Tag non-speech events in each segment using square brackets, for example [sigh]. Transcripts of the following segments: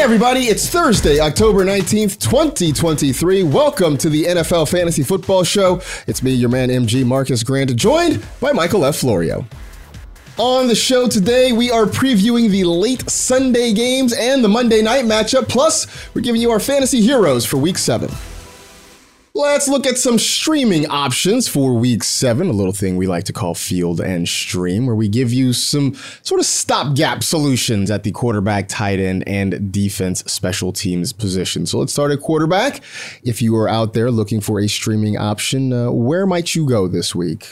Hey everybody, it's Thursday, October 19th, 2023. Welcome to the NFL Fantasy Football Show. It's me, your man MG Marcas Grant, joined by Michael F. Florio. On the show today, we are previewing the late Sunday games and the Monday night matchup. Plus, we're giving you our fantasy heroes for week seven. Let's look at some streaming options for week seven, a little thing we like to call field and stream, where we give you some sort of stopgap solutions at the quarterback, tight end, and defense special teams position. So let's start at quarterback. If you are out there looking for a streaming option, uh, where might you go this week?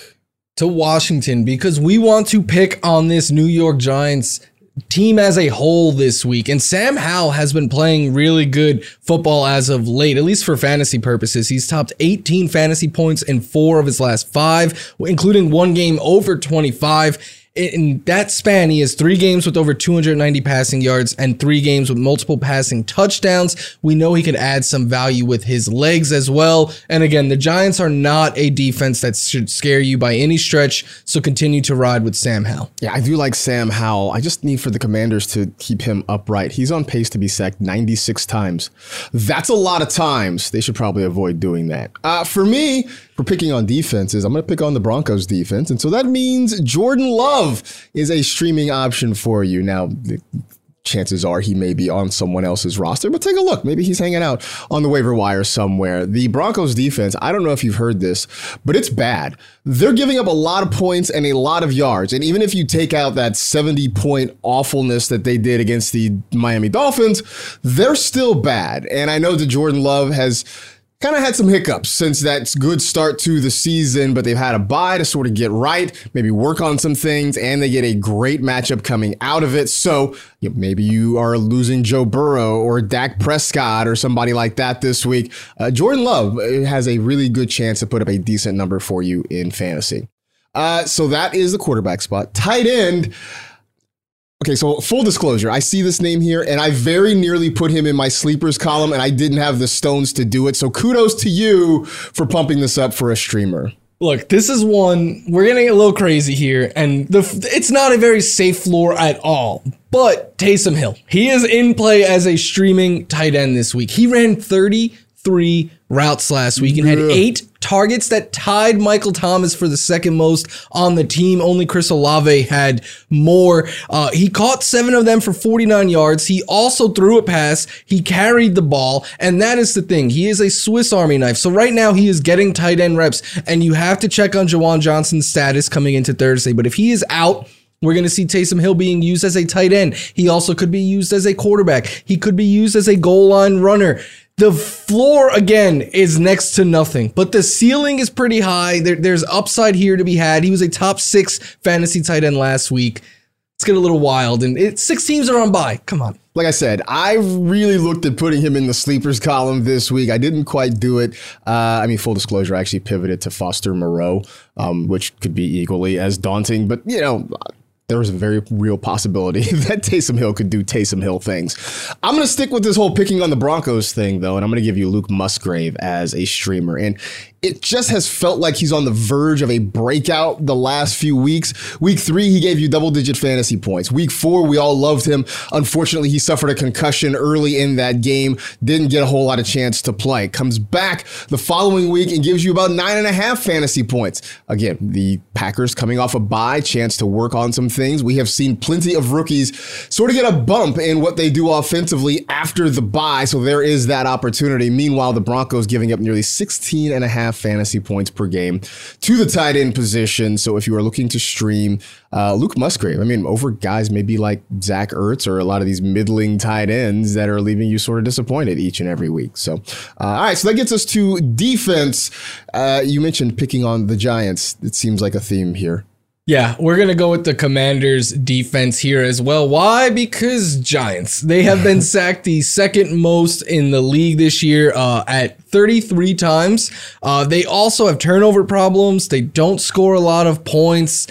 To Washington, because we want to pick on this New York Giants team as a whole this week. And Sam Howell has been playing really good football as of late, at least for fantasy purposes. He's topped 18 fantasy points in four of his last five, including one game over 25 in that span, he has three games with over 290 passing yards and three games with multiple passing touchdowns. We know he could add some value with his legs as well. And again, the Giants are not a defense that should scare you by any stretch. So continue to ride with Sam Howell. Yeah, I do like Sam Howell. I just need for the commanders to keep him upright. He's on pace to be sacked 96 times. That's a lot of times. They should probably avoid doing that. Uh, for me, for picking on defenses, I'm going to pick on the Broncos defense. And so that means Jordan Love is a streaming option for you. Now, chances are he may be on someone else's roster, but take a look. Maybe he's hanging out on the waiver wire somewhere. The Broncos defense, I don't know if you've heard this, but it's bad. They're giving up a lot of points and a lot of yards. And even if you take out that 70 point awfulness that they did against the Miami Dolphins, they're still bad. And I know that Jordan Love has kind of had some hiccups since that good start to the season, but they've had a bye to sort of get right, maybe work on some things, and they get a great matchup coming out of it. So you know, maybe you are losing Joe Burrow or Dak Prescott or somebody like that this week. Uh, Jordan Love uh, has a really good chance to put up a decent number for you in fantasy. Uh, so that is the quarterback spot. Tight end. Okay, so full disclosure, I see this name here and I very nearly put him in my sleepers column and I didn't have the stones to do it. So kudos to you for pumping this up for a streamer. Look, this is one we're getting a little crazy here, and the it's not a very safe floor at all. But Taysom Hill, he is in play as a streaming tight end this week. He ran 33 routes last week and had eight targets that tied Michael Thomas for the second most on the team. Only Chris Olave had more. Uh, he caught seven of them for 49 yards. He also threw a pass. He carried the ball. And that is the thing. He is a Swiss Army knife. So right now he is getting tight end reps and you have to check on Juwan Johnson's status coming into Thursday. But if he is out, we're going to see Taysom Hill being used as a tight end. He also could be used as a quarterback. He could be used as a goal line runner. The floor again is next to nothing, but the ceiling is pretty high. There, there's upside here to be had. He was a top six fantasy tight end last week. Let's get a little wild. And it, six teams are on by. Come on. Like I said, I really looked at putting him in the sleepers column this week. I didn't quite do it. Uh, I mean, full disclosure, I actually pivoted to Foster Moreau, um, which could be equally as daunting. But, you know, there was a very real possibility [laughs] that Taysom Hill could do Taysom Hill things. I'm going to stick with this whole picking on the Broncos thing, though, and I'm going to give you Luke Musgrave as a streamer. And it just has felt like he's on the verge of a breakout the last few weeks. Week three, he gave you double digit fantasy points. Week four, we all loved him. Unfortunately, he suffered a concussion early in that game, didn't get a whole lot of chance to play. Comes back the following week and gives you about nine and a half fantasy points. Again, the Packers coming off a bye, chance to work on some things. We have seen plenty of rookies sort of get a bump in what they do offensively after the bye, so there is that opportunity. Meanwhile, the Broncos giving up nearly 16 and a half fantasy points per game to the tight end position. So if you are looking to stream uh, Luke Musgrave, I mean, over guys maybe like Zach Ertz or a lot of these middling tight ends that are leaving you sort of disappointed each and every week. So, uh, all right, so that gets us to defense. Uh, you mentioned picking on the Giants. It seems like a theme here. Yeah, we're going to go with the Commanders defense here as well. Why? Because Giants. They have been [laughs] sacked the second most in the league this year uh, at 33 times. Uh, they also have turnover problems. They don't score a lot of points.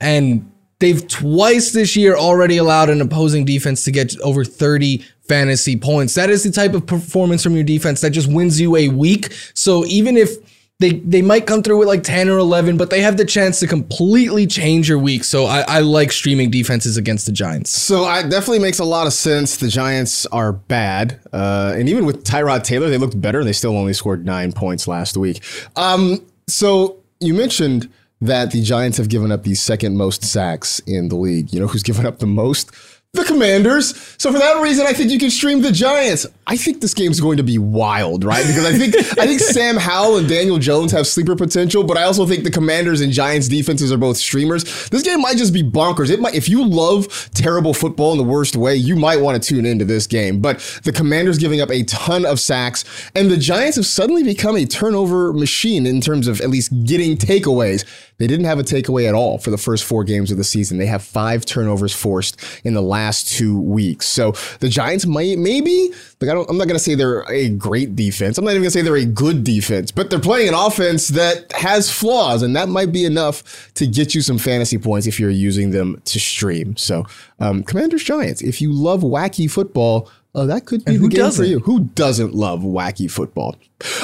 And they've twice this year already allowed an opposing defense to get over 30 fantasy points. That is the type of performance from your defense that just wins you a week. So even if they they might come through with like 10 or 11, but they have the chance to completely change your week. So I, I like streaming defenses against the Giants. So it definitely makes a lot of sense. The Giants are bad. Uh, and even with Tyrod Taylor, they looked better. They still only scored nine points last week. Um, so you mentioned that the Giants have given up the second most sacks in the league. You know who's given up the most? The Commanders. So for that reason, I think you can stream the Giants. I think this game's going to be wild, right? Because I think I think [laughs] Sam Howell and Daniel Jones have sleeper potential, but I also think the Commanders and Giants defenses are both streamers. This game might just be bonkers. It might if you love terrible football in the worst way, you might want to tune into this game. But the Commanders giving up a ton of sacks, and the Giants have suddenly become a turnover machine in terms of at least getting takeaways. They didn't have a takeaway at all for the first four games of the season. They have five turnovers forced in the last two weeks. So the Giants might maybe like I don't I'm not gonna say they're a great defense. I'm not even gonna say they're a good defense, but they're playing an offense that has flaws, and that might be enough to get you some fantasy points if you're using them to stream. So um, Commanders Giants, if you love wacky football, Oh, that could be the game doesn't? for you. Who doesn't love wacky football?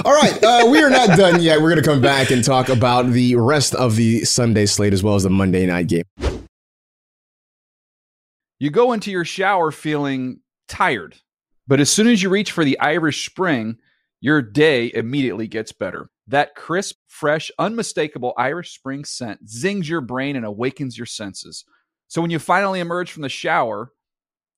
All right, uh, we are not done yet. We're going to come back and talk about the rest of the Sunday slate as well as the Monday night game. You go into your shower feeling tired, but as soon as you reach for the Irish Spring, your day immediately gets better. That crisp, fresh, unmistakable Irish Spring scent zings your brain and awakens your senses. So when you finally emerge from the shower,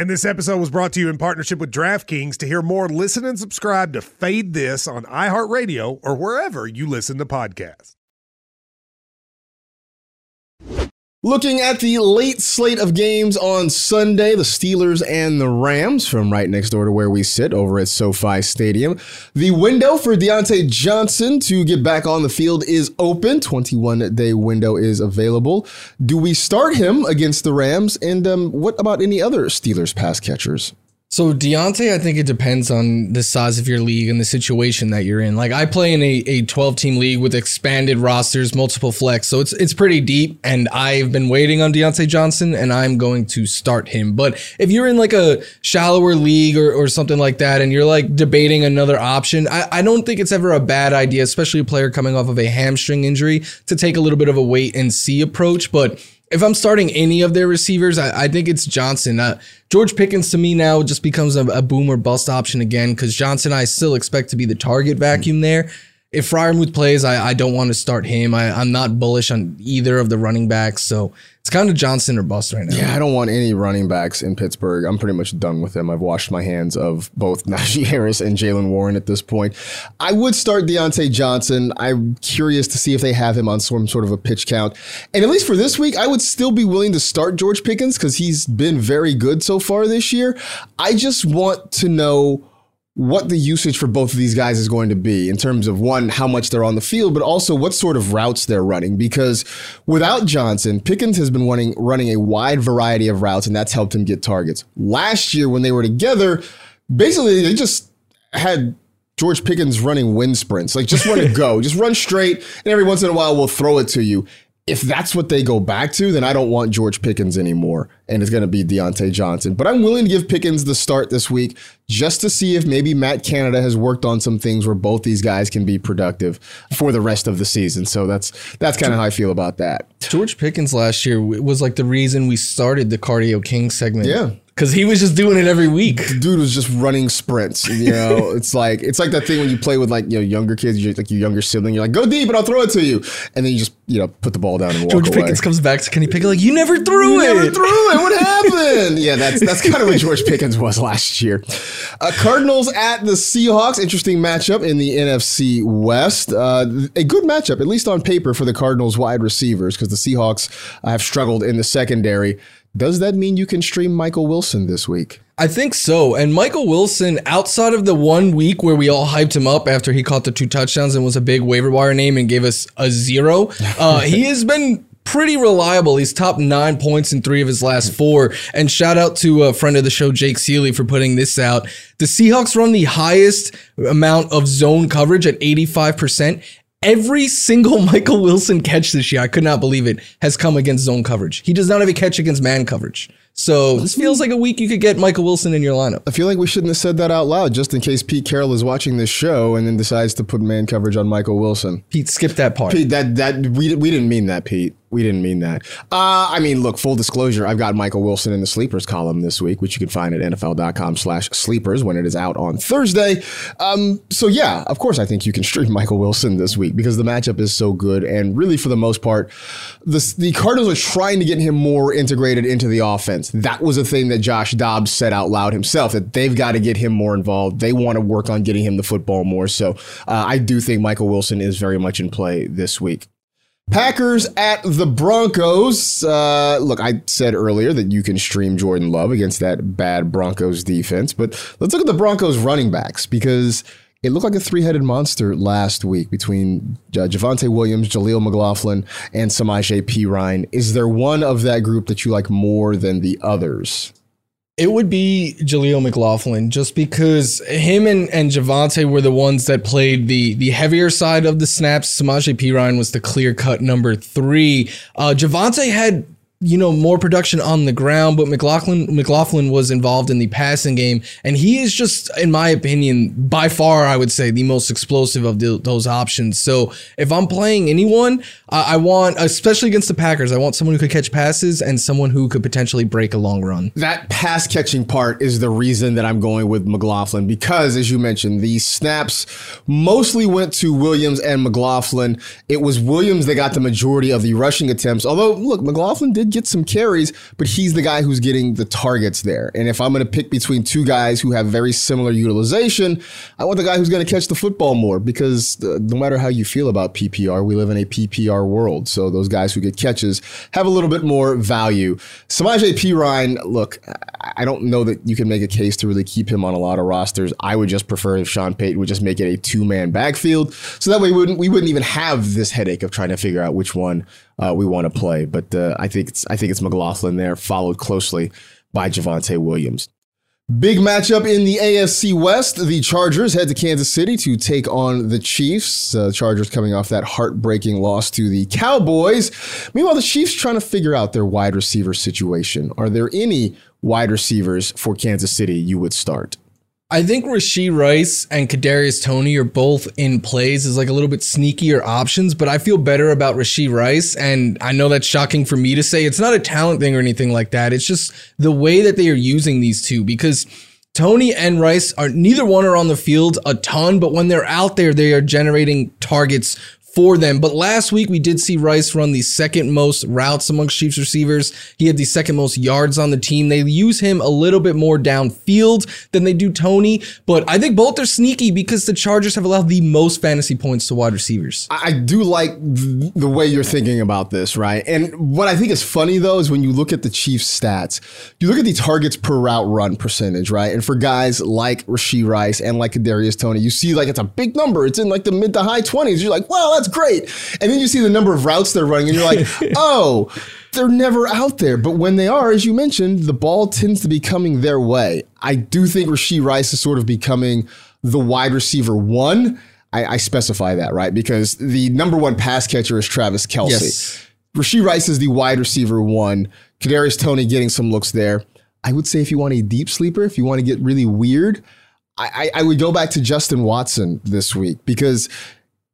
And this episode was brought to you in partnership with DraftKings. To hear more, listen and subscribe to Fade This on iHeartRadio or wherever you listen to podcasts. Looking at the late slate of games on Sunday, the Steelers and the Rams from right next door to where we sit over at SoFi Stadium. The window for Diontae Johnson to get back on the field is open. 21 day window is available. Do we start him against the Rams? And um, what about any other Steelers pass catchers? So Diontae, I think it depends on the size of your league and the situation that you're in. Like I play in a, a 12 team league with expanded rosters, multiple flex, so it's it's pretty deep. And I've been waiting on Diontae Johnson, and I'm going to start him. But if you're in like a shallower league or, or something like that, and you're like debating another option, I, I don't think it's ever a bad idea, especially a player coming off of a hamstring injury, to take a little bit of a wait and see approach. But if I'm starting any of their receivers, I, I think it's Johnson. Uh, George Pickens to me now just becomes a, a boom or bust option again because Johnson I still expect to be the target vacuum there if Freiermuth plays, I, I don't want to start him. I, I'm not bullish on either of the running backs. So it's kind of Johnson or bust right now. Yeah, I don't want any running backs in Pittsburgh. I'm pretty much done with them. I've washed my hands of both [laughs] Najee Harris and Jaylen Warren at this point. I would start Diontae Johnson. I'm curious to see if they have him on some sort of a pitch count. And at least for this week, I would still be willing to start George Pickens because he's been very good so far this year. I just want to know what the usage for both of these guys is going to be in terms of one, how much they're on the field, but also what sort of routes they're running. Because without Johnson, Pickens has been running running a wide variety of routes, and that's helped him get targets. Last year, when they were together, basically they just had George Pickens running wind sprints. Like just run and [laughs] go, just run straight, and every once in a while we'll throw it to you if that's what they go back to, then I don't want George Pickens anymore. And it's going to be Diontae Johnson. But I'm willing to give Pickens the start this week just to see if maybe Matt Canada has worked on some things where both these guys can be productive for the rest of the season. So that's that's kind of how I feel about that. George Pickens last year was like the reason we started the Cardio King segment. Yeah because he was just doing it every week. Dude was just running sprints. You know, [laughs] it's like it's like that thing when you play with like you know younger kids, you're like your younger sibling. You're like, go deep and I'll throw it to you, and then you just you know put the ball down and walk George away. Pickens comes back to Kenny Pickett like, you never threw you it. Never threw it. What [laughs] happened? yeah, that's that's kind of what George Pickens was last year. Uh, Cardinals at the Seahawks. Interesting matchup in the NFC West. Uh, a good matchup, at least on paper, for the Cardinals wide receivers because the Seahawks have struggled in the secondary. Does that mean you can stream Michael Wilson this week? I think so. And Michael Wilson, outside of the one week where we all hyped him up after he caught the two touchdowns and was a big waiver wire name and gave us a zero, uh, [laughs] he has been pretty reliable. He's top nine points in three of his last four. And shout out to a friend of the show, Jake Seeley, for putting this out. The Seahawks run the highest amount of zone coverage at 85%. Every single [laughs] Michael Wilson catch this year, I could not believe it, has come against zone coverage. He does not have a catch against man coverage. So this feels like a week you could get Michael Wilson in your lineup. I feel like we shouldn't have said that out loud just in case Pete Carroll is watching this show and then decides to put man coverage on Michael Wilson. Pete, skip that part. Pete, that that we, we didn't mean that, Pete. We didn't mean that. Uh, I mean, look, full disclosure, I've got Michael Wilson in the sleepers column this week, which you can find at NFL.com slash sleepers when it is out on Thursday. Um, so yeah, of course I think you can stream Michael Wilson this week because the matchup is so good. And really for the most part, the, the Cardinals are trying to get him more integrated into the offense. That was a thing that Josh Dobbs said out loud himself, that they've got to get him more involved. They want to work on getting him the football more. So uh, I do think Michael Wilson is very much in play this week. Packers at the Broncos. Uh, look, I said earlier that you can stream Jordan Love against that bad Broncos defense, but let's look at the Broncos running backs because it looked like a three headed monster last week between uh, Javonte Williams, Jaleel McLaughlin, and Samaje Ryan. Is there one of that group that you like more than the others? It would be Jaleel McLaughlin, just because him and, and Javonte were the ones that played the the heavier side of the snaps. Samaje Perine was the clear cut number three. Uh, Javonte had you know, more production on the ground, but McLaughlin McLaughlin was involved in the passing game, and he is just, in my opinion, by far, I would say, the most explosive of the, those options. So if I'm playing anyone, uh, I want, especially against the Packers, I want someone who could catch passes and someone who could potentially break a long run. That pass catching part is the reason that I'm going with McLaughlin because, as you mentioned, the snaps mostly went to Williams and McLaughlin. It was Williams that got the majority of the rushing attempts. Although, look, McLaughlin did get some carries, but he's the guy who's getting the targets there. And if I'm going to pick between two guys who have very similar utilization, I want the guy who's going to catch the football more because uh, no matter how you feel about PPR, we live in a PPR world. So those guys who get catches have a little bit more value. Samaje Perine, look, I don't know that you can make a case to really keep him on a lot of rosters. I would just prefer if Sean Payton would just make it a two man backfield. So that way we wouldn't, we wouldn't even have this headache of trying to figure out which one uh, we want to play. But uh, I think it's I think it's McLaughlin there, followed closely by Javonte Williams. Big matchup in the AFC West. The Chargers head to Kansas City to take on the Chiefs. Uh, Chargers coming off that heartbreaking loss to the Cowboys. Meanwhile, the Chiefs trying to figure out their wide receiver situation. Are there any wide receivers for Kansas City you would start? I think Rashee Rice and Kadarius Toney are both in plays as like a little bit sneakier options, but I feel better about Rashee Rice. And I know that's shocking for me to say. It's not a talent thing or anything like that. It's just the way that they are using these two because Toney and Rice are neither one are on the field a ton, but when they're out there, they are generating targets for them. But last week we did see Rice run the second most routes amongst Chiefs receivers. He had the second most yards on the team. They use him a little bit more downfield than they do Toney, but I think both are sneaky because the Chargers have allowed the most fantasy points to wide receivers. I do like the way you're thinking about this, right? And what I think is funny though is when you look at the Chiefs stats, you look at the targets per route run percentage, right? And for guys like Rashee Rice and like Kadarius Toney, you see like it's a big number. It's in like the mid to high 20s. You're like, well, that's great. And then you see the number of routes they're running, and you're like, [laughs] oh, they're never out there. But when they are, as you mentioned, the ball tends to be coming their way. I do think Rashee Rice is sort of becoming the wide receiver one. I, I specify that, right? Because the number one pass catcher is Travis Kelce. Yes. Rashee Rice is the wide receiver one. Kadarius Toney getting some looks there. I would say if you want a deep sleeper, if you want to get really weird, I, I, I would go back to Justin Watson this week because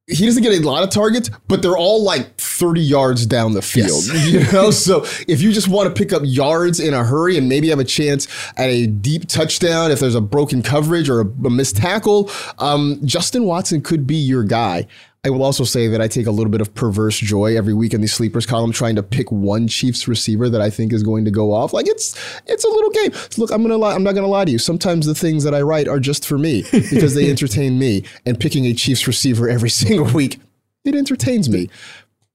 he doesn't get a lot of targets, but they're all like 30 yards down the field. Yes. [laughs] You know, so if you just want to pick up yards in a hurry and maybe have a chance at a deep touchdown, if there's a broken coverage or a, a missed tackle, um, Justin Watson could be your guy. I will also say that I take a little bit of perverse joy every week in the sleepers column trying to pick one Chiefs receiver that I think is going to go off. Like it's it's a little game. Look, I'm gonna lie, I'm not gonna lie to you. Sometimes the things that I write are just for me [laughs] because they entertain me. And picking a Chiefs receiver every [laughs] single week, it entertains me.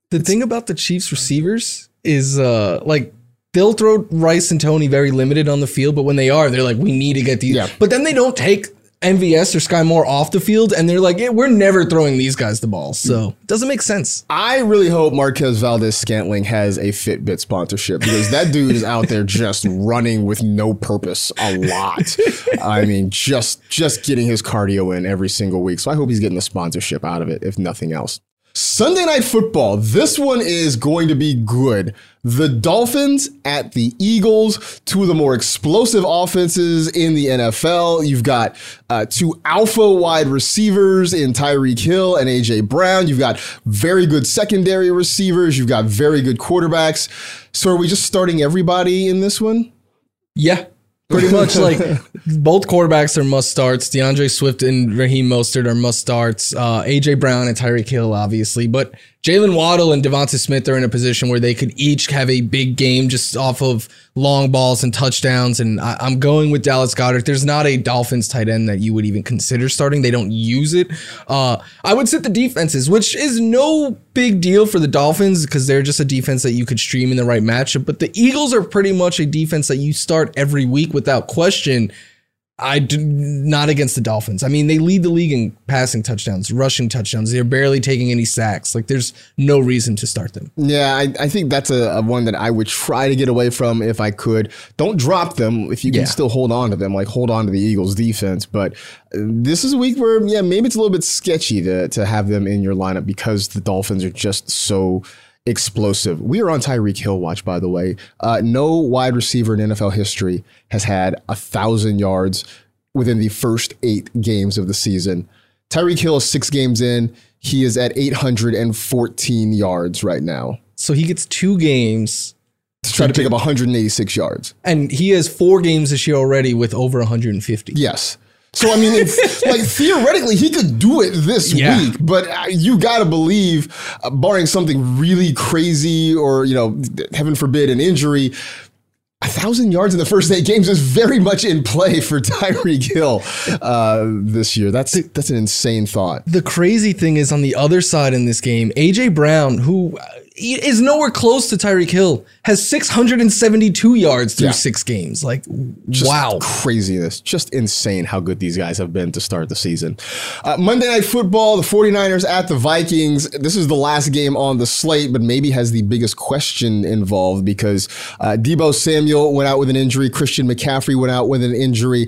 The thing about the Chiefs receivers is uh like they'll throw Rice and Toney very limited on the field, but when they are, they're like, we need to get these. Yeah. But then they don't take MVS or Sky Moore off the field, and they're like, yeah, we're never throwing these guys the ball. So it doesn't make sense. I really hope Marquez Valdes-Scantling has a Fitbit sponsorship because that dude is out there just running with no purpose a lot. I mean, just just getting his cardio in every single week. So I hope he's getting the sponsorship out of it, if nothing else. Sunday night football. This one is going to be good. The Dolphins at the Eagles, two of the more explosive offenses in the NFL. You've got uh, two alpha wide receivers in Tyreek Hill and AJ Brown. You've got very good secondary receivers. You've got very good quarterbacks. So are we just starting everybody in this one? Yeah. Pretty [laughs] much like both quarterbacks are must starts. D'Andre Swift and Raheem Mostert are must starts. Uh, AJ Brown and Tyreek Hill, obviously. But Jaylen Waddle and Devonta Smith are in a position where they could each have a big game just off of long balls and touchdowns. And I, I'm going with Dallas Goedert. There's not a Dolphins tight end that you would even consider starting. They don't use it. Uh, I would sit the defenses, which is no big deal for the Dolphins because they're just a defense that you could stream in the right matchup. But the Eagles are pretty much a defense that you start every week without question. I do not against the Dolphins. I mean, they lead the league in passing touchdowns, rushing touchdowns. They're barely taking any sacks. Like, there's no reason to start them. Yeah, I, I think that's a, a one that I would try to get away from if I could. Don't drop them if you can Yeah. still hold on to them. Like hold on to the Eagles defense. But uh, this is a week where yeah, maybe it's a little bit sketchy to to have them in your lineup because the Dolphins are just so explosive. We are on Tyreek Hill watch, by the way. Uh, no wide receiver in NFL history has had a thousand yards within the first eight games of the season. Tyreek Hill is six games in. He is at 814 yards right now. So he gets two games, To try to pick up 186 yards. and he has four games this year already with over 150. Yes. So I mean, it's, [laughs] like theoretically, he could do it this Yeah. week, but uh, you got to believe, uh, barring something really crazy or you know, heaven forbid, an injury. A thousand yards in the first eight games is very much in play for [laughs] Tyreek Hill uh, this year. That's that's an insane thought. The crazy thing is on the other side in this game, AJ Brown, who uh, is nowhere close to Tyreek Hill, has 672 yards through Yeah. six games. Like, Just wow. Craziness. Just insane how good these guys have been to start the season. Uh, Monday Night Football, the 49ers at the Vikings. This is the last game on the slate, but maybe has the biggest question involved because uh, Debo Samuel went out with an injury. Christian McCaffrey went out with an injury.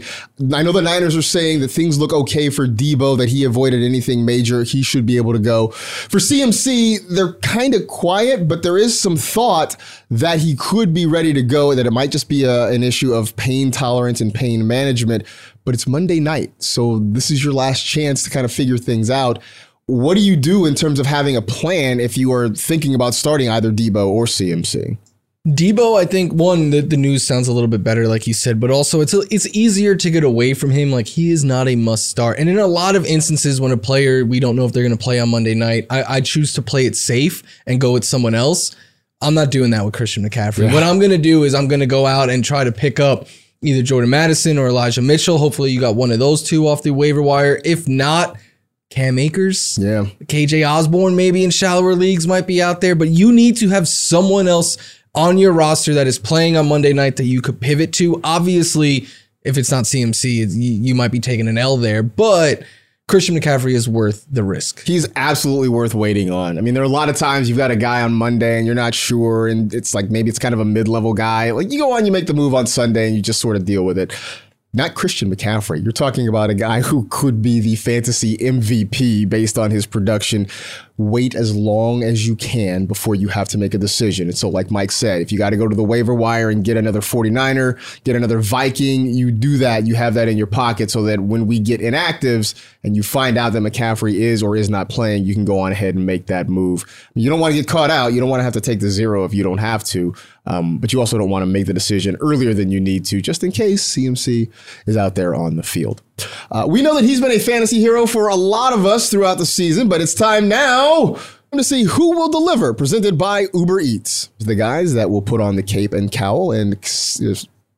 I know the Niners are saying that things look okay for Debo, that he avoided anything major. He should be able to go. For CMC, they're kind of quiet, but there is some thought that he could be ready to go, that it might just be a, an issue of pain tolerance and pain management. But it's Monday night. So this is your last chance to kind of figure things out. What do you do in terms of having a plan if you are thinking about starting either Debo or CMC? Debo, I think one the, the news sounds a little bit better, like you said, but also it's it's easier to get away from him. Like he is not a must start, and in a lot of instances, when a player we don't know if they're going to play on Monday night, I, I choose to play it safe and go with someone else. I'm not doing that with Christian McCaffrey. What I'm going to do is I'm going to go out and try to pick up either Jordan Madison or Elijah Mitchell. Hopefully, you got one of those two off the waiver wire. If not, Cam Akers. Yeah. KJ Osborn maybe in shallower leagues might be out there, but you need to have someone else on your roster that is playing on Monday night that you could pivot to. Obviously, if it's not CMC, you, might be taking an L there, but Christian McCaffrey is worth the risk. He's absolutely worth waiting on. I mean, there are a lot of times you've got a guy on Monday and you're not sure, and it's like maybe it's kind of a mid level guy. Like you go on, you make the move on Sunday, and you just sort of deal with it. Not Christian McCaffrey. You're talking about a guy who could be the fantasy MVP based on his production. Wait as long as you can before you have to make a decision. And so, like Mike said, if you got to go to the waiver wire and get another 49er, get another Viking, you do that. You have that in your pocket so that when we get inactives and you find out that McCaffrey is or is not playing, you can go on ahead and make that move. You don't want to get caught out. You don't want to have to take the zero if you don't have to. Um, but you also don't want to make the decision earlier than you need to, just in case CMC is out there on the field. Uh, we know that he's been a fantasy hero for a lot of us throughout the season, but it's time now to see who will deliver. Presented by Uber Eats, the guys that will put on the cape and cowl and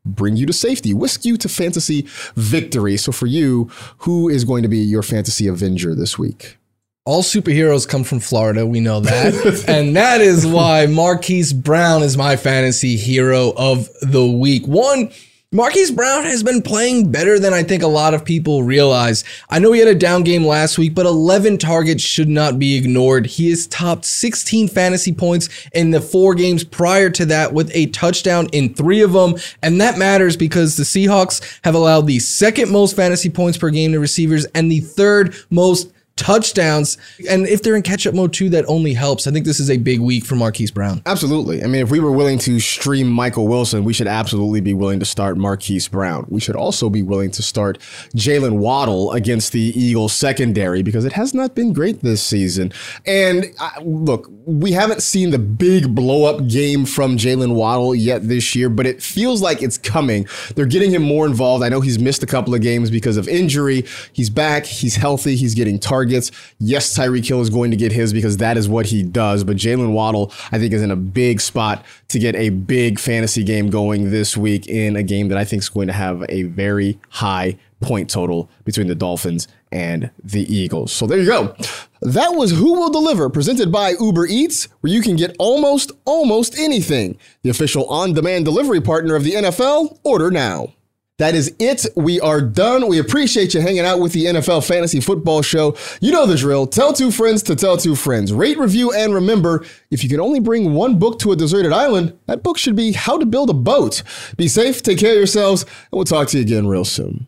bring you to safety, whisk you to fantasy victory. So for you, who is going to be your fantasy avenger this week? All superheroes come from Florida. We know that. [laughs] and that is why Marquise Brown is my fantasy hero of the week. One, Marquise Brown has been playing better than I think a lot of people realize. I know he had a down game last week, but 11 targets should not be ignored. He has topped 16 fantasy points in the four games prior to that with a touchdown in three of them. And that matters because the Seahawks have allowed the second most fantasy points per game to receivers and the third most touchdowns. And if they're in catch up mode too, that only helps. I think this is a big week for Marquise Brown. Absolutely. I mean, if we were willing to stream Michael Wilson, we should absolutely be willing to start Marquise Brown. We should also be willing to start Jaylen Waddle against the Eagles secondary because it has not been great this season. And uh, look, we haven't seen the big blow up game from Jaylen Waddle yet this year, but it feels like it's coming. They're getting him more involved. I know he's missed a couple of games because of injury. He's back. He's healthy. He's getting targets. Yes, Tyreek Hill is going to get his because that is what he does. But Jaylen Waddle, I think, is in a big spot to get a big fantasy game going this week in a game that I think is going to have a very high point total between the Dolphins and the Eagles. So there you go. That was Who Will Deliver, presented by Uber Eats, where you can get almost, almost anything. The official on demand delivery partner of the NFL. Order now. That is it. We are done. We appreciate you hanging out with the NFL Fantasy Football Show. You know the drill. Tell two friends to tell two friends. Rate, review, and remember if you can only bring one book to a deserted island, that book should be How to Build a Boat. Be safe, take care of yourselves, and we'll talk to you again real soon.